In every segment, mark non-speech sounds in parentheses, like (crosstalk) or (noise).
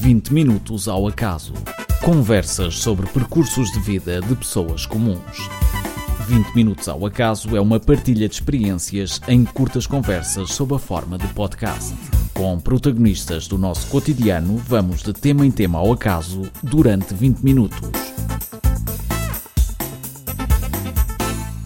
20 minutos ao acaso. Conversas sobre percursos de vida de pessoas comuns. 20 minutos ao acaso é uma partilha de experiências em curtas conversas sob a forma de podcast. Com protagonistas do nosso cotidiano, vamos de tema em tema ao acaso durante 20 minutos.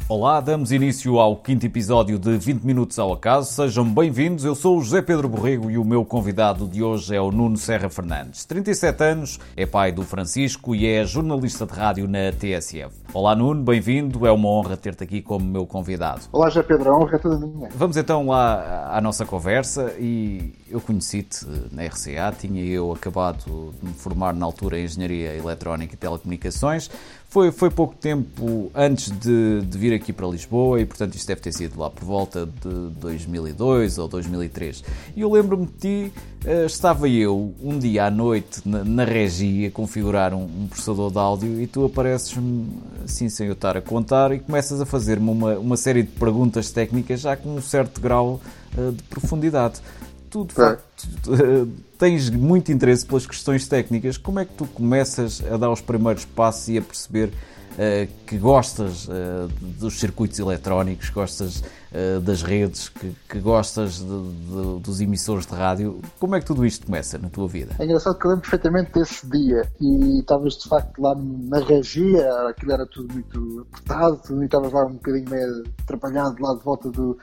Olá, damos início ao quinto episódio de 20 Minutos ao Acaso. Sejam bem-vindos. Eu sou o José Pedro Borrego e o meu convidado de hoje é o Nuno Serra Fernandes. 37 anos, é pai do Francisco e é jornalista de rádio na TSF. Olá, Nuno, bem-vindo. É uma honra ter-te aqui como meu convidado. Olá, José Pedro, a honra é toda minha. Vamos então lá à nossa conversa e eu conheci-te na RCA, tinha eu acabado de me formar na altura em Engenharia Eletrónica e Telecomunicações. Foi, foi pouco tempo antes de, de, vir aqui para Lisboa e, portanto, isto deve ter sido lá por volta de 2002 ou 2003. E eu lembro-me de ti, uh, estava eu um dia à noite na, na regia a configurar um, um, processador de áudio e tu apareces-me assim sem eu estar a contar e começas a fazer-me uma, uma série de perguntas técnicas já com um certo grau uh, de profundidade tu de facto tens muito interesse pelas questões técnicas. Como é que tu começas a dar os primeiros passos e a perceber uh, que gostas uh, dos circuitos eletrónicos, gostas uh, das redes, que, que gostas de, de, dos emissores de rádio? Como é que tudo isto começa na tua vida? É engraçado que eu lembro perfeitamente desse dia e estavas de facto lá na regia, aquilo era tudo muito apertado, e estavas lá um bocadinho meio atrapalhado lá de volta do,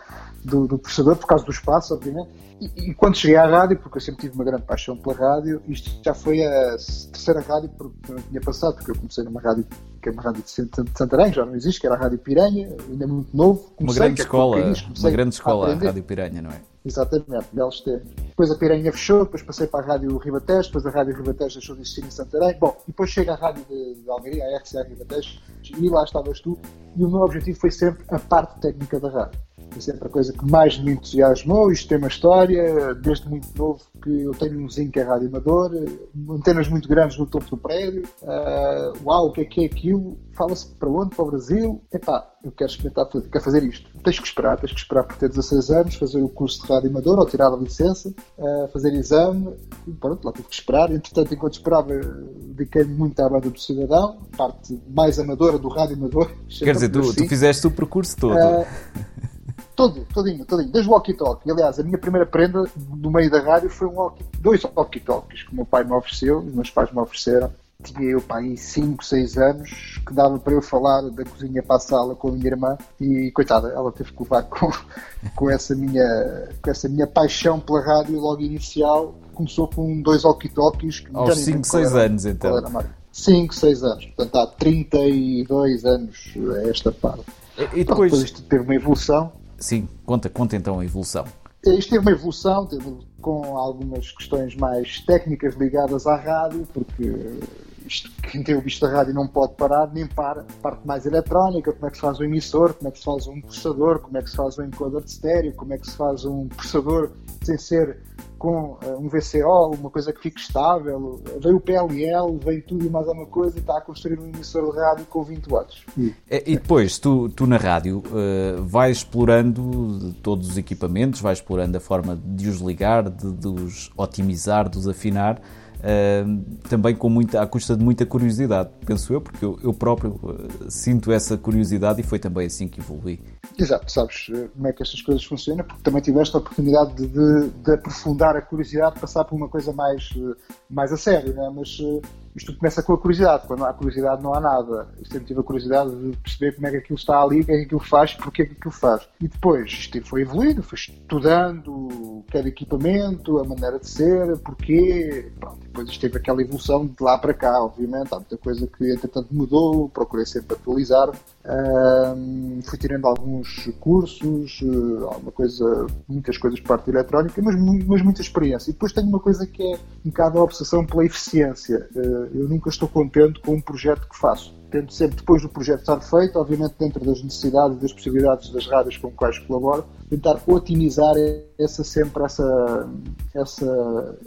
do, do processador, por causa do espaço, obviamente e, quando cheguei à rádio, porque eu sempre tive uma grande paixão pela rádio, isto já foi a terceira rádio que eu tinha passado, porque eu comecei numa rádio que é uma rádio de Santarém, já não existe, que era a Rádio Piranha, ainda muito novo. Comecei, uma grande é escola, uma grande escola a, a Rádio Piranha, não é? Exatamente, belos tempos. Depois a Piranha fechou, depois passei para a Rádio Ribatejo, depois a Rádio Ribatejo deixou de existir em Santarém. Bom, e depois chega a Rádio de, de Almeria, a RCA Ribatejo, e lá estavas tu, e o meu objetivo foi sempre a parte técnica da rádio foi sempre a coisa que mais me entusiasmou. Isto tem uma história, desde muito novo que eu tenho um zinco é rádio amador, antenas muito grandes no topo do prédio. Uh, uau, o que é que é aquilo? Fala-se para onde? Para o Brasil? Epá, eu quero experimentar, quero fazer isto. Tens que esperar, tens que esperar por ter 16 anos, fazer o curso de rádio amador ou tirar a licença, uh, fazer exame. E pronto, lá tive que esperar. Entretanto, enquanto esperava, dediquei-me muito à banda do cidadão, parte mais amadora do rádio amador. Quer dizer, tu, assim. tu fizeste o percurso todo. Uh, Todo, todinho, todinho. Desde o walkie-talkie. Aliás, a minha primeira prenda no meio da rádio foi um walkie, dois walkie-talkies que o meu pai me ofereceu, os meus pais me ofereceram. Tinha eu, pai, 5, 6 anos, que dava para eu falar da cozinha para a sala com a minha irmã e, coitada, ela teve que levar com, (laughs) com, essa, minha, com essa minha paixão pela rádio logo inicial. Começou com dois walkie-talkies. Aos 5, 6 anos, então. 5, 6 anos. Portanto, há 32 anos esta parte. E depois... depois isto teve uma evolução. Sim, conta, conta então a evolução. Isto teve uma evolução, teve com algumas questões mais técnicas ligadas à rádio, porque isto, quem tem o visto da rádio não pode parar, nem para. Parte mais eletrónica, como é que se faz um emissor, como é que se faz um processador, como é que se faz um encoder de estéreo, como é que se faz um processador sem ser com uh, um VCO, uma coisa que fique estável. Veio o PLL, veio tudo e mais alguma coisa e está a construir um emissor de rádio com 20 watts. E, e depois, tu, tu na rádio uh, vais explorando todos os equipamentos, vais explorando a forma de os ligar, de, de os otimizar, de os afinar. Também com muita, à custa de muita curiosidade, penso eu, porque eu, eu próprio uh, sinto essa curiosidade e foi também assim que evolui. Exato, sabes eh, como é que estas coisas funcionam, porque também tiveste a oportunidade de, de, de aprofundar a curiosidade, passar por uma coisa mais, mais a sério, né? mas isto começa com a curiosidade. Quando há curiosidade, não há nada. Eu sempre tive a curiosidade de perceber como é que aquilo está ali, o que é que aquilo faz, porque é que aquilo faz. E depois isto foi evoluindo, foi estudando cada equipamento, a maneira de ser, porquê. Pronto, depois isto teve aquela evolução de lá para cá, obviamente. Há muita coisa que entretanto mudou, procurei sempre atualizar. Fui tirando alguns cursos, uh, alguma coisa, muitas coisas de parte eletrónica, mas, mas muita experiência. E depois tenho uma coisa que é um bocado a obsessão pela eficiência. Uh, eu nunca estou contente com um projeto que faço. Tento sempre, depois do projeto estar feito, obviamente dentro das necessidades e das possibilidades das rádios com quais colaboro, tentar otimizar essa sempre essa, essa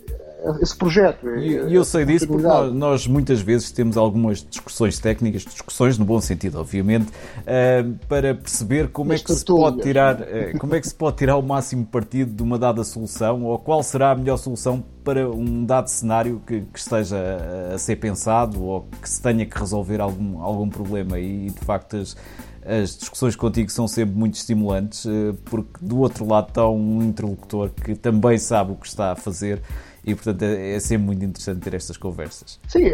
esse projeto. E eu, eu sei disso porque nós, nós, muitas vezes temos algumas discussões técnicas, discussões no bom sentido, obviamente, uh, para perceber como é que se pode tirar, uh, como é que se pode tirar o máximo partido de uma dada solução ou qual será a melhor solução para um dado cenário que, que esteja a, a ser pensado ou que se tenha que resolver algum, algum problema. E de facto as, as discussões contigo são sempre muito estimulantes, eh, porque do outro lado está um interlocutor que também sabe o que está a fazer e, portanto, é, é sempre muito interessante ter estas conversas. Sim,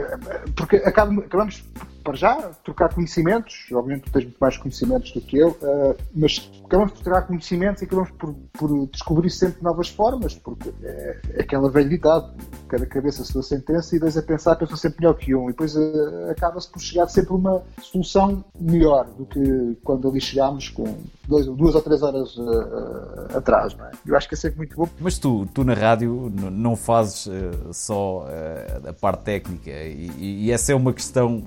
porque acabamos para já, trocar conhecimentos. Obviamente, tu tens muito mais conhecimentos do que eu, uh, mas acabamos por trocar conhecimentos e acabamos por, por descobrir sempre novas formas, porque é, é aquela velha ditado: cada cabeça a sua sentença e dois a pensar pensam sempre melhor que um. E depois uh, acaba-se por chegar sempre a uma solução melhor do que quando ali chegámos com dois, duas ou três horas uh, atrás. Não é? Eu acho que é sempre muito bom. Mas tu, tu na rádio não fazes só a parte técnica e, e essa é uma questão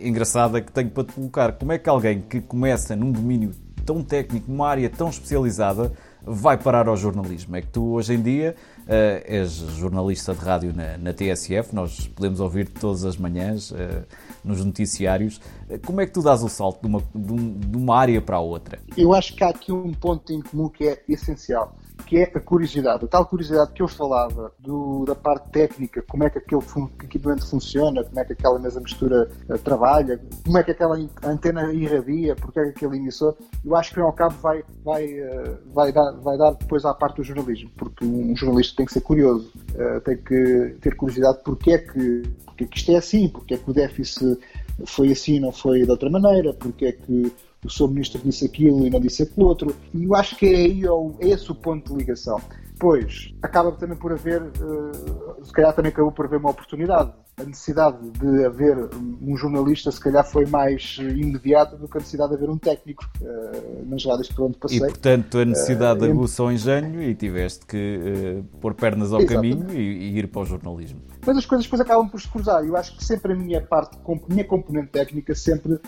engraçada que tenho para te colocar. Como é que alguém que começa num domínio tão técnico, numa área tão especializada, vai parar ao jornalismo? É que tu hoje em dia uh, és jornalista de rádio na, na, TSF, nós podemos ouvir todas as manhãs uh, nos noticiários. Uh, como é que tu dás o salto de uma, de uma área para a outra? Eu acho que há aqui um ponto em comum que é essencial que é a curiosidade. A tal curiosidade que eu falava do, da parte técnica, como é que aquele equipamento funciona, como é que aquela mesa mistura uh, trabalha, como é que aquela antena irradia, porque é que aquele emissor, eu acho que ao cabo vai, vai, uh, vai, dar, vai dar depois à parte do jornalismo, porque um jornalista tem que ser curioso, uh, tem que ter curiosidade porque é que, porque é que isto é assim, porque é que o déficit foi assim não foi de outra maneira, porque é que o seu ministro disse aquilo e não disse aquilo outro. E eu acho que é aí é esse o ponto de ligação. Depois, acaba também por haver, uh, se calhar também acabou por haver uma oportunidade. A necessidade de haver um jornalista, se calhar, foi mais imediata do que a necessidade de haver um técnico uh, nas rádios por onde passei. E, portanto, a necessidade uh, aguçou o engenho e tiveste que uh, pôr pernas ao Exatamente. caminho e, e ir para o jornalismo mas as coisas depois acabam por se cruzar. Eu acho que sempre a minha parte, a minha componente técnica sempre uh,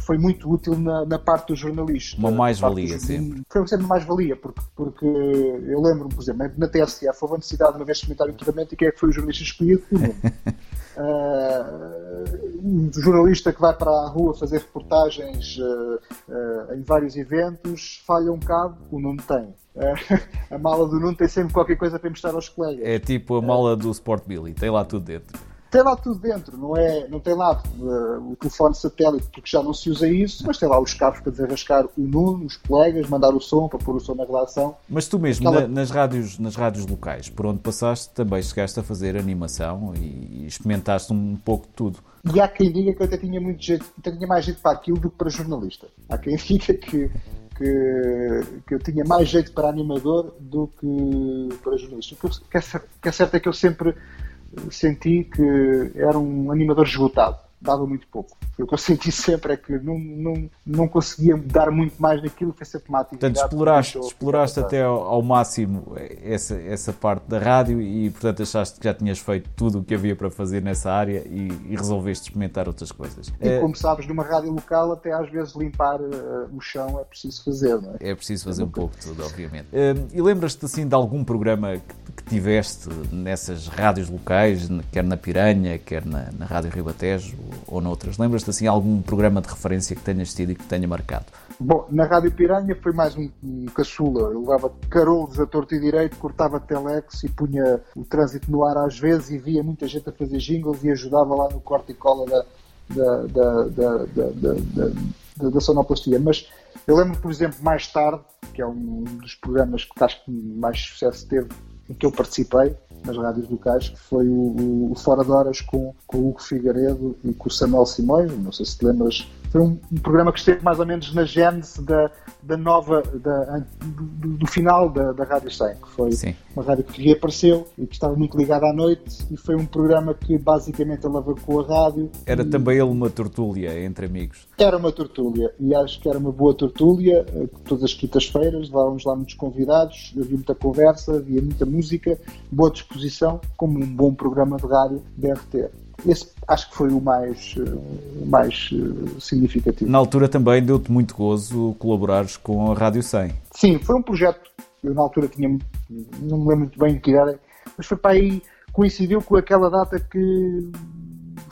foi muito útil na, na parte do jornalismo. Uma mais-valia, sempre. Foi sempre mais-valia, porque, porque eu lembro-me, por exemplo, na TSF houve a necessidade de uma vez experimentar inteiramente e quem é que foi o jornalista escolhido? O Nuno. (laughs) Uh, um jornalista que vai para a rua fazer reportagens uh, uh, em vários eventos falha um cabo, o Nuno tem. (laughs) a mala do Nuno tem sempre qualquer coisa para mostrar aos colegas. É tipo a mala do Sport Billy, tem lá tudo dentro tem lá tudo dentro, não, é, não tem lá uh, o telefone satélite, porque já não se usa isso, mas tem lá os cabos para desarrascar o Nuno, os colegas, mandar o som para pôr o som na relação. Mas tu mesmo, Aquela... na, nas, rádios, nas rádios locais, por onde passaste, também chegaste a fazer animação e, e experimentaste um pouco de tudo. E há quem diga que eu até tinha muito jeito, até tinha mais jeito para aquilo do que para jornalista. Há quem (laughs) diga que, que, que eu tinha mais jeito para animador do que para jornalista. O que, é, que é certo é que eu sempre senti que era um animador esgotado, dava muito pouco. O que eu senti sempre é que não, não, não conseguia dar muito mais naquilo que essa temática. Portanto, exploraste, exploraste até ao, ao, máximo essa, essa parte da rádio e, portanto, achaste que já tinhas feito tudo o que havia para fazer nessa área e, e resolveste experimentar outras coisas. E é... como sabes, numa rádio local, até às vezes limpar uh, o chão é preciso fazer, não é? É preciso fazer é um pouco de tudo, (laughs) obviamente. Uh, e lembras-te assim de algum programa que tiveste nessas rádios locais, quer na Piranha, quer na, na Rádio Ribatejo ou noutras? Lembras-te assim algum programa de referência que tenhas tido e que tenha marcado? Bom, na Rádio Piranha foi mais um, um caçula. Eu levava carolos a torto e direito, cortava telex e punha o trânsito no ar às vezes e via muita gente a fazer jingles e ajudava lá no corte e cola da, da, da, da, da, da, da sonoplastia. Mas eu lembro, por exemplo, mais tarde, que é um dos programas que acho que mais sucesso teve em que eu participei nas rádios locais, que foi o, o Fora de Horas com, com o Hugo Figueiredo e com o Samuel Simões, não sei se te lembras foi um, um, programa que esteve mais ou menos na gênese da, da nova, da, do, do, final da, da Rádio 100, que foi Sim. uma rádio que reapareceu e que estava muito ligada à noite e foi um programa que basicamente alavancou a rádio. Era e... também ele uma tortúlia entre amigos? Era uma tortúlia e acho que era uma boa tortúlia, eh, todas as quintas-feiras levávamos lá muitos convidados, havia muita conversa, havia muita música, boa disposição, como um bom programa de rádio deve ter. Esse acho que foi o mais, eh, mais eh, significativo. Na altura também deu-te muito gozo colaborares com a Rádio 100. Sim, foi um projeto, eu na altura tinha, não me lembro muito bem que era, mas foi para aí coincidiu com aquela data que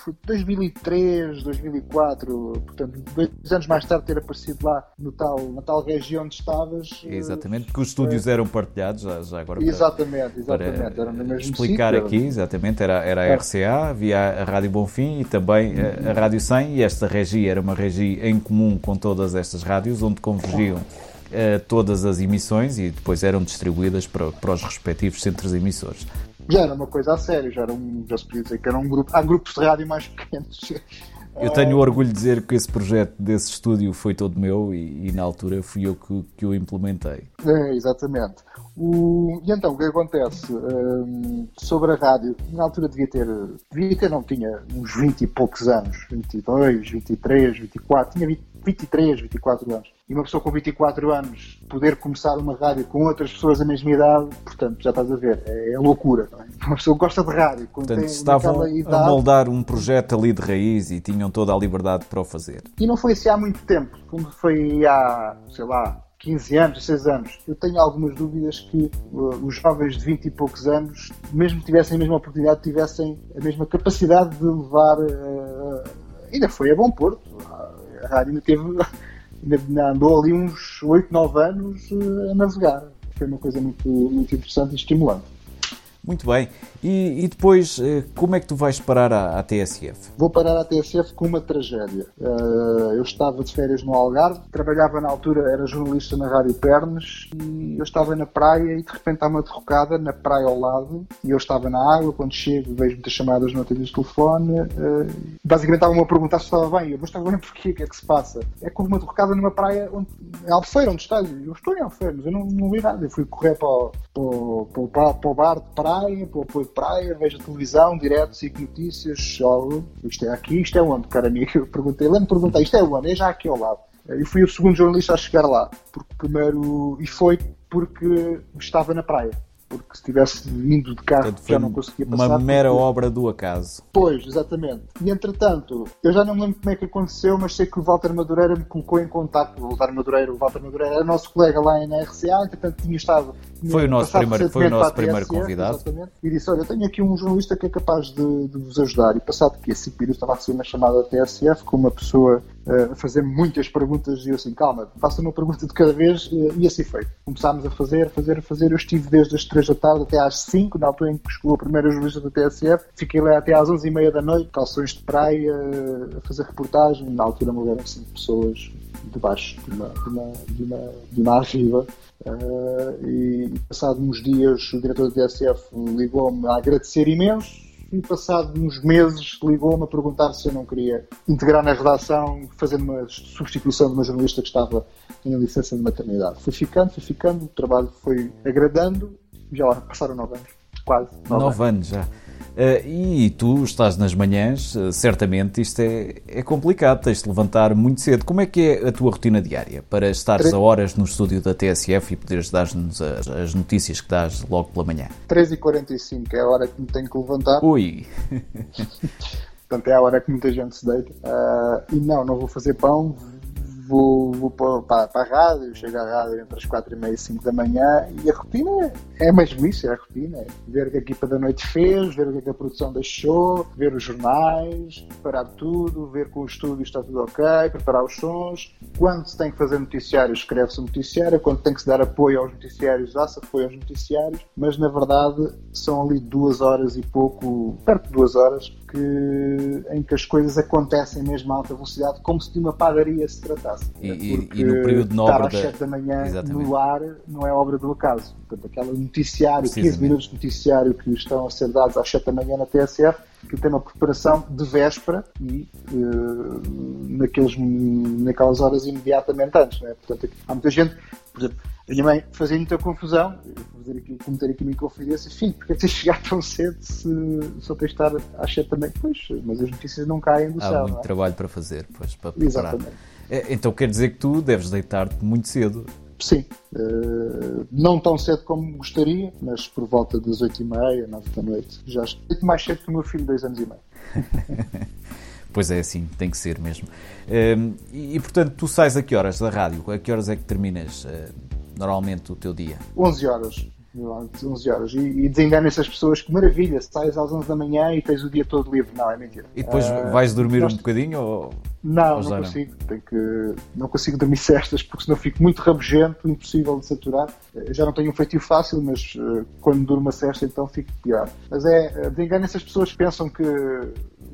foi 2003, 2004, portanto, dois anos mais tarde ter aparecido lá no tal, na tal região onde estavas. Exatamente, porque os estúdios eram partilhados, já, já agora para, exatamente, exatamente, era no mesmo explicar sítio, aqui, exatamente, era, era a RCA, havia a Rádio Bonfim e também a, a Rádio 100 e esta regia era uma regia em comum com todas estas rádios, onde convergiam todas as emissões e depois eram distribuídas para, para os respectivos centros emissores já era uma coisa a sério, já, era um, já se podia dizer que era um grupo. Há grupos de rádio mais pequenos. (laughs) Eu tenho o orgulho de dizer que esse projeto desse estúdio foi todo meu e, e na altura fui eu que, que o implementei. É, exatamente. O, e então, o que acontece? Um, sobre a rádio, na altura devia ter, devia ter, não tinha uns 20 e poucos anos, 22, 23, 24, tinha 20, 23, 24 anos. E uma pessoa com 24 anos poder começar uma rádio com outras pessoas da mesma idade, portanto, já estás a ver, é, é loucura. É? (laughs) Uma pessoa gosta de rádio. Portanto, estavam idade, a moldar um projeto ali de raiz e tinham toda a liberdade para o fazer. E não foi assim há muito tempo, como foi há, sei lá, 15 anos, 16 anos. Eu tenho algumas dúvidas que uh, os jovens de 20 e poucos anos, mesmo que tivessem a mesma oportunidade, tivessem a mesma capacidade de levar. Uh, ainda foi a bom porto. Rádio ainda teve. Ainda andou ali uns 8, 9 anos uh, a navegar. Foi uma coisa muito, muito interessante e estimulante. Muito bem. E, e, depois, eh, como é que tu vais parar à, à, TSF? Vou parar à TSF com uma tragédia. Uh, eu estava de férias no Algarve, trabalhava na altura, era jornalista na Rádio Pernas, e eu estava na praia e de repente há uma derrocada na praia ao lado, e eu estava na água, quando chego vejo muitas chamadas no atendimento de telefone, uh, basicamente estavam-me a perguntar se estava bem, eu, mas estava bem porquê, o que é que se passa? É como uma derrocada numa praia, onde, em Albufeira, onde está, eu estou em Albufeira, mas eu não, não vi nada, eu fui correr para o, para o, para o bar de praia, para o apoio praia, vejo televisão, direto, sigo notícias, olho, isto é aqui, isto é onde, cara amigo? Eu perguntei, lembro-me perguntar, isto é onde? É já aqui ao lado. E fui o segundo jornalista a chegar lá, porque primeiro, e foi porque estava na praia porque se tivesse vindo de carro Portanto, já não conseguia passar. Uma mera porque... obra do acaso. Pois, exatamente. E entretanto, eu já não me lembro como é que aconteceu, mas sei que o Walter Madureira me colocou em contato. O Walter Madureira, o Walter Madureira era nosso colega lá na RCA, entretanto tinha estado. Tinha foi o nosso primeiro, foi o nosso primeiro convidado. Exatamente, e disse: Olha, tenho aqui um jornalista que é capaz de, de vos ajudar. E passado que a 5 minutos estava a receber uma chamada da TSF com uma pessoa a fazer muitas perguntas e eu assim, calma, faça uma pergunta de cada vez e assim foi. Começámos a fazer, a fazer, a fazer. Eu estive desde as 3 da tarde até às 5, na altura em que chegou a primeira jornalista da TSF. Fiquei lá até às 11 e meia da noite, calções de praia, a fazer reportagem. Na altura morreram 5 pessoas debaixo de uma, de uma, de uma, de uma arriba. Uh, e passado uns dias o diretor da TSF ligou-me a agradecer imenso e passado uns meses ligou-me a perguntar se eu não queria integrar na redação, fazendo uma substituição de uma jornalista que estava em licença de maternidade. Foi ficando, foi ficando, o trabalho foi agradando, já lá passaram nove anos, quase. Nove, nove anos. anos já. Uh, e tu estás nas manhãs, uh, certamente isto é, é complicado, tens de levantar muito cedo. Como é que é a tua rotina diária para estares a horas no estúdio da TSF e poderes dar-nos as, as, notícias que dás logo pela manhã? 3h45 é a hora que me tenho que levantar. Ui! (laughs) Portanto, é a hora que muita gente se deita. Uh, e não, não vou fazer pão, vou, vou para, para, a rádio, chego à rádio entre as 4 e meia e 5 da manhã e a rotina é mesmo isso, é a rotina. É ver o que a equipa da noite fez, ver o que a produção deixou, ver os jornais, preparar tudo, ver com o estúdio está tudo ok, preparar os sons. Quando se tem que fazer noticiários, escreve-se noticiário. Quando tem que se dar apoio aos noticiários, dá-se apoio aos noticiários. Mas na verdade são ali duas horas e pouco, perto de duas horas, que, em que as coisas acontecem mesmo a alta velocidade, como se de uma padaria se tratasse. E, e, e no período nobre estar às 7 da manhã Exatamente. no ar não é obra do acaso. Portanto, aquele noticiário, 15 minutos de noticiário que estão a ser dados às 7 da manhã na TSF, que tem uma preparação de véspera e uh, naqueles, naquelas horas imediatamente antes. Não é? Portanto, há muita gente, por exemplo, a minha mãe fazia muita confusão, vou fazer aqui, cometer aqui uma confidência, enfim, porque é que tens de chegar tão cedo se só tens de estar às 7 também? Pois, mas as notícias não caem do Há céu. Há muito é? trabalho para fazer, pois, para preparar. Exatamente. É, então quer dizer que tu deves deitar-te muito cedo. Sim, uh, não tão cedo como gostaria, mas por volta das 8h30, 9 da noite. Já estou mais cedo que o meu filho, 2 anos e meio. (laughs) Pois é, assim, tem que ser mesmo. Uh, e, e, portanto, tu sais a que horas da rádio? A que horas é que terminas uh, normalmente o teu dia? 11 horas. às 11 horas. E, e desenganem-se as pessoas que maravilha, sais às 11 da manhã e tens o dia todo livre. Não, é mentira. E depois uh, vais dormir um bocadinho? Ou... Não, não consigo. Tenho que, não consigo dormir (laughs) cestas porque senão fico muito rabugento, impossível de saturar. Eu já não tenho um feitio fácil, mas uh, quando durmo a cesta então fico pior. Mas é, desenganem-se as pessoas que pensam que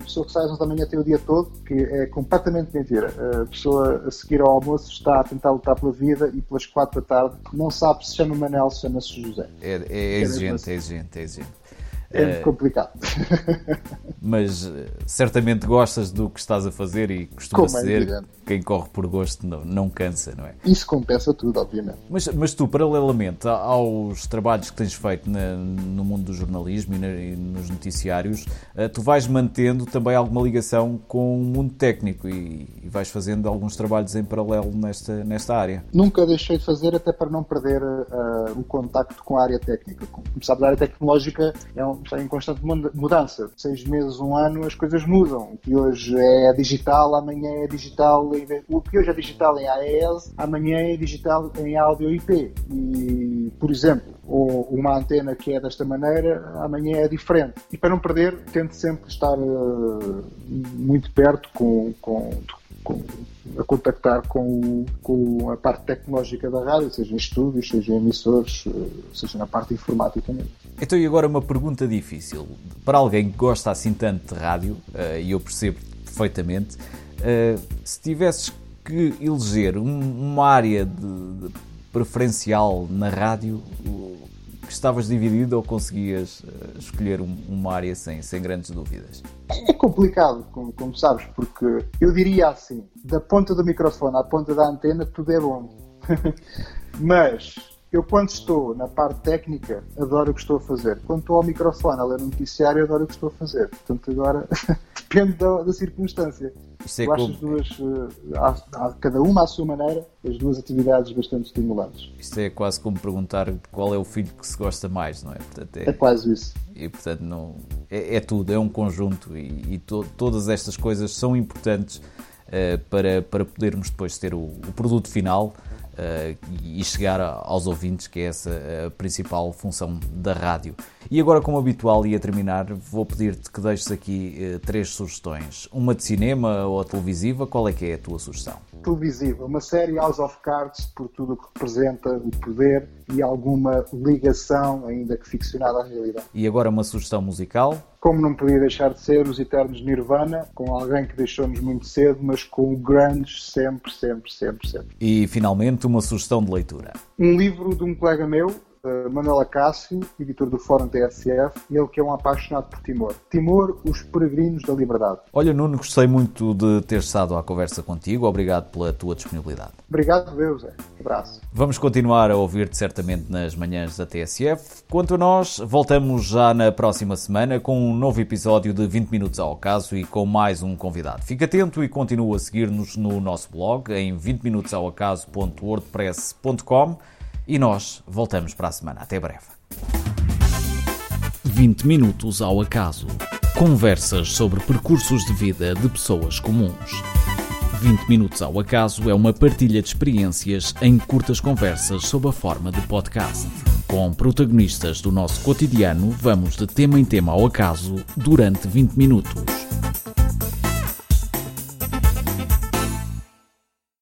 a pessoa que sai às 11 da manhã tem o dia todo, que é completamente mentira. A pessoa a seguir ao almoço está a tentar lutar pela vida e pelas 4 da tarde não sabe se chama Manel, se chama-se José. É, é, é exigente, é exigente, é exigente. É muito complicado. Mas eh, certamente gostas do que estás a fazer e costuma Como ser é quem corre por gosto não, não cansa, não é? Isso compensa tudo, obviamente. Mas, mas tu, paralelamente aos trabalhos que tens feito na, no mundo do jornalismo e, na, e, nos noticiários, eh, tu vais mantendo também alguma ligação com o mundo técnico e, e vais fazendo alguns trabalhos em paralelo nesta, nesta área. Nunca deixei de fazer, até para não perder uh, o contacto com a área técnica. Como sabes, a área tecnológica é um, está em constante mudança. Seis meses, um ano, as coisas mudam. O que hoje é digital, amanhã é digital o que hoje é digital em AES, amanhã é digital em áudio IP. E, por exemplo, uma antena que é desta maneira, amanhã é diferente. E para não perder, tento sempre estar uh, muito perto com, com, com, a contactar com, com, a parte tecnológica da rádio, seja em estúdios, seja em emissores, eh, seja na parte informática mesmo. Então, e agora uma pergunta difícil. Para alguém que gosta assim tanto de rádio, uh, e eu percebo perfeitamente, Uh, se tivesses que eleger um, uma área de, de, preferencial na rádio, estavas dividido ou conseguias uh, escolher um, uma área sem, sem grandes dúvidas? É complicado, como, como, sabes, porque eu diria assim: da ponta do microfone à ponta da antena, tudo é bom. (laughs) Mas eu, quando estou na parte técnica, adoro o que estou a fazer. Quando estou ao microfone a ler um noticiário, adoro o que estou a fazer. Portanto, agora (laughs) depende da, da circunstância. Isso é eu acho como... as duas, uh, cada uma à sua maneira, as duas atividades bastante estimulantes. Isto é quase como perguntar qual é o filho que se gosta mais, não é? Portanto, é, é quase isso. E portanto, não, é, é tudo, é um conjunto e, e to, todas estas coisas são importantes uh, para, para podermos depois ter o, o produto final e chegar aos ouvintes, que é essa a principal função da rádio. E agora, como habitual, e a terminar, vou pedir-te que deixes aqui uh, três sugestões. Uma de cinema ou televisiva, qual é que é a tua sugestão? Televisiva, uma série House of Cards, por tudo o que representa o poder e alguma ligação, ainda que ficcionada à realidade. E agora uma sugestão musical? Como não podia deixar de ser, os Eternos Nirvana, com alguém que deixou-nos muito cedo, mas com o sempre, sempre, sempre, sempre. E finalmente uma sugestão de leitura. Um livro de um colega meu, uh, Manuel Acácio, editor do Fórum TSF, ele que é um apaixonado por Timor. Timor, os peregrinos da liberdade. Olha, Nuno, gostei muito de ter estado à conversa contigo. Obrigado pela tua disponibilidade. Obrigado, Deus. É. Abraço. Vamos continuar a ouvir-te certamente nas manhãs da TSF. Quanto a nós, voltamos já na próxima semana com um novo episódio de 20 Minutos ao Acaso e com mais um convidado. Fica atento e continua a seguir-nos no nosso blog em 20minutosaoacaso.wordpress.com e nós voltamos para a semana. Até breve. 20 Minutos ao Acaso. Conversas sobre percursos de vida de pessoas comuns. 20 Minutos ao Acaso é uma partilha de experiências em curtas conversas sob a forma de podcast. Com protagonistas do nosso cotidiano, vamos de tema em tema ao acaso durante 20 minutos.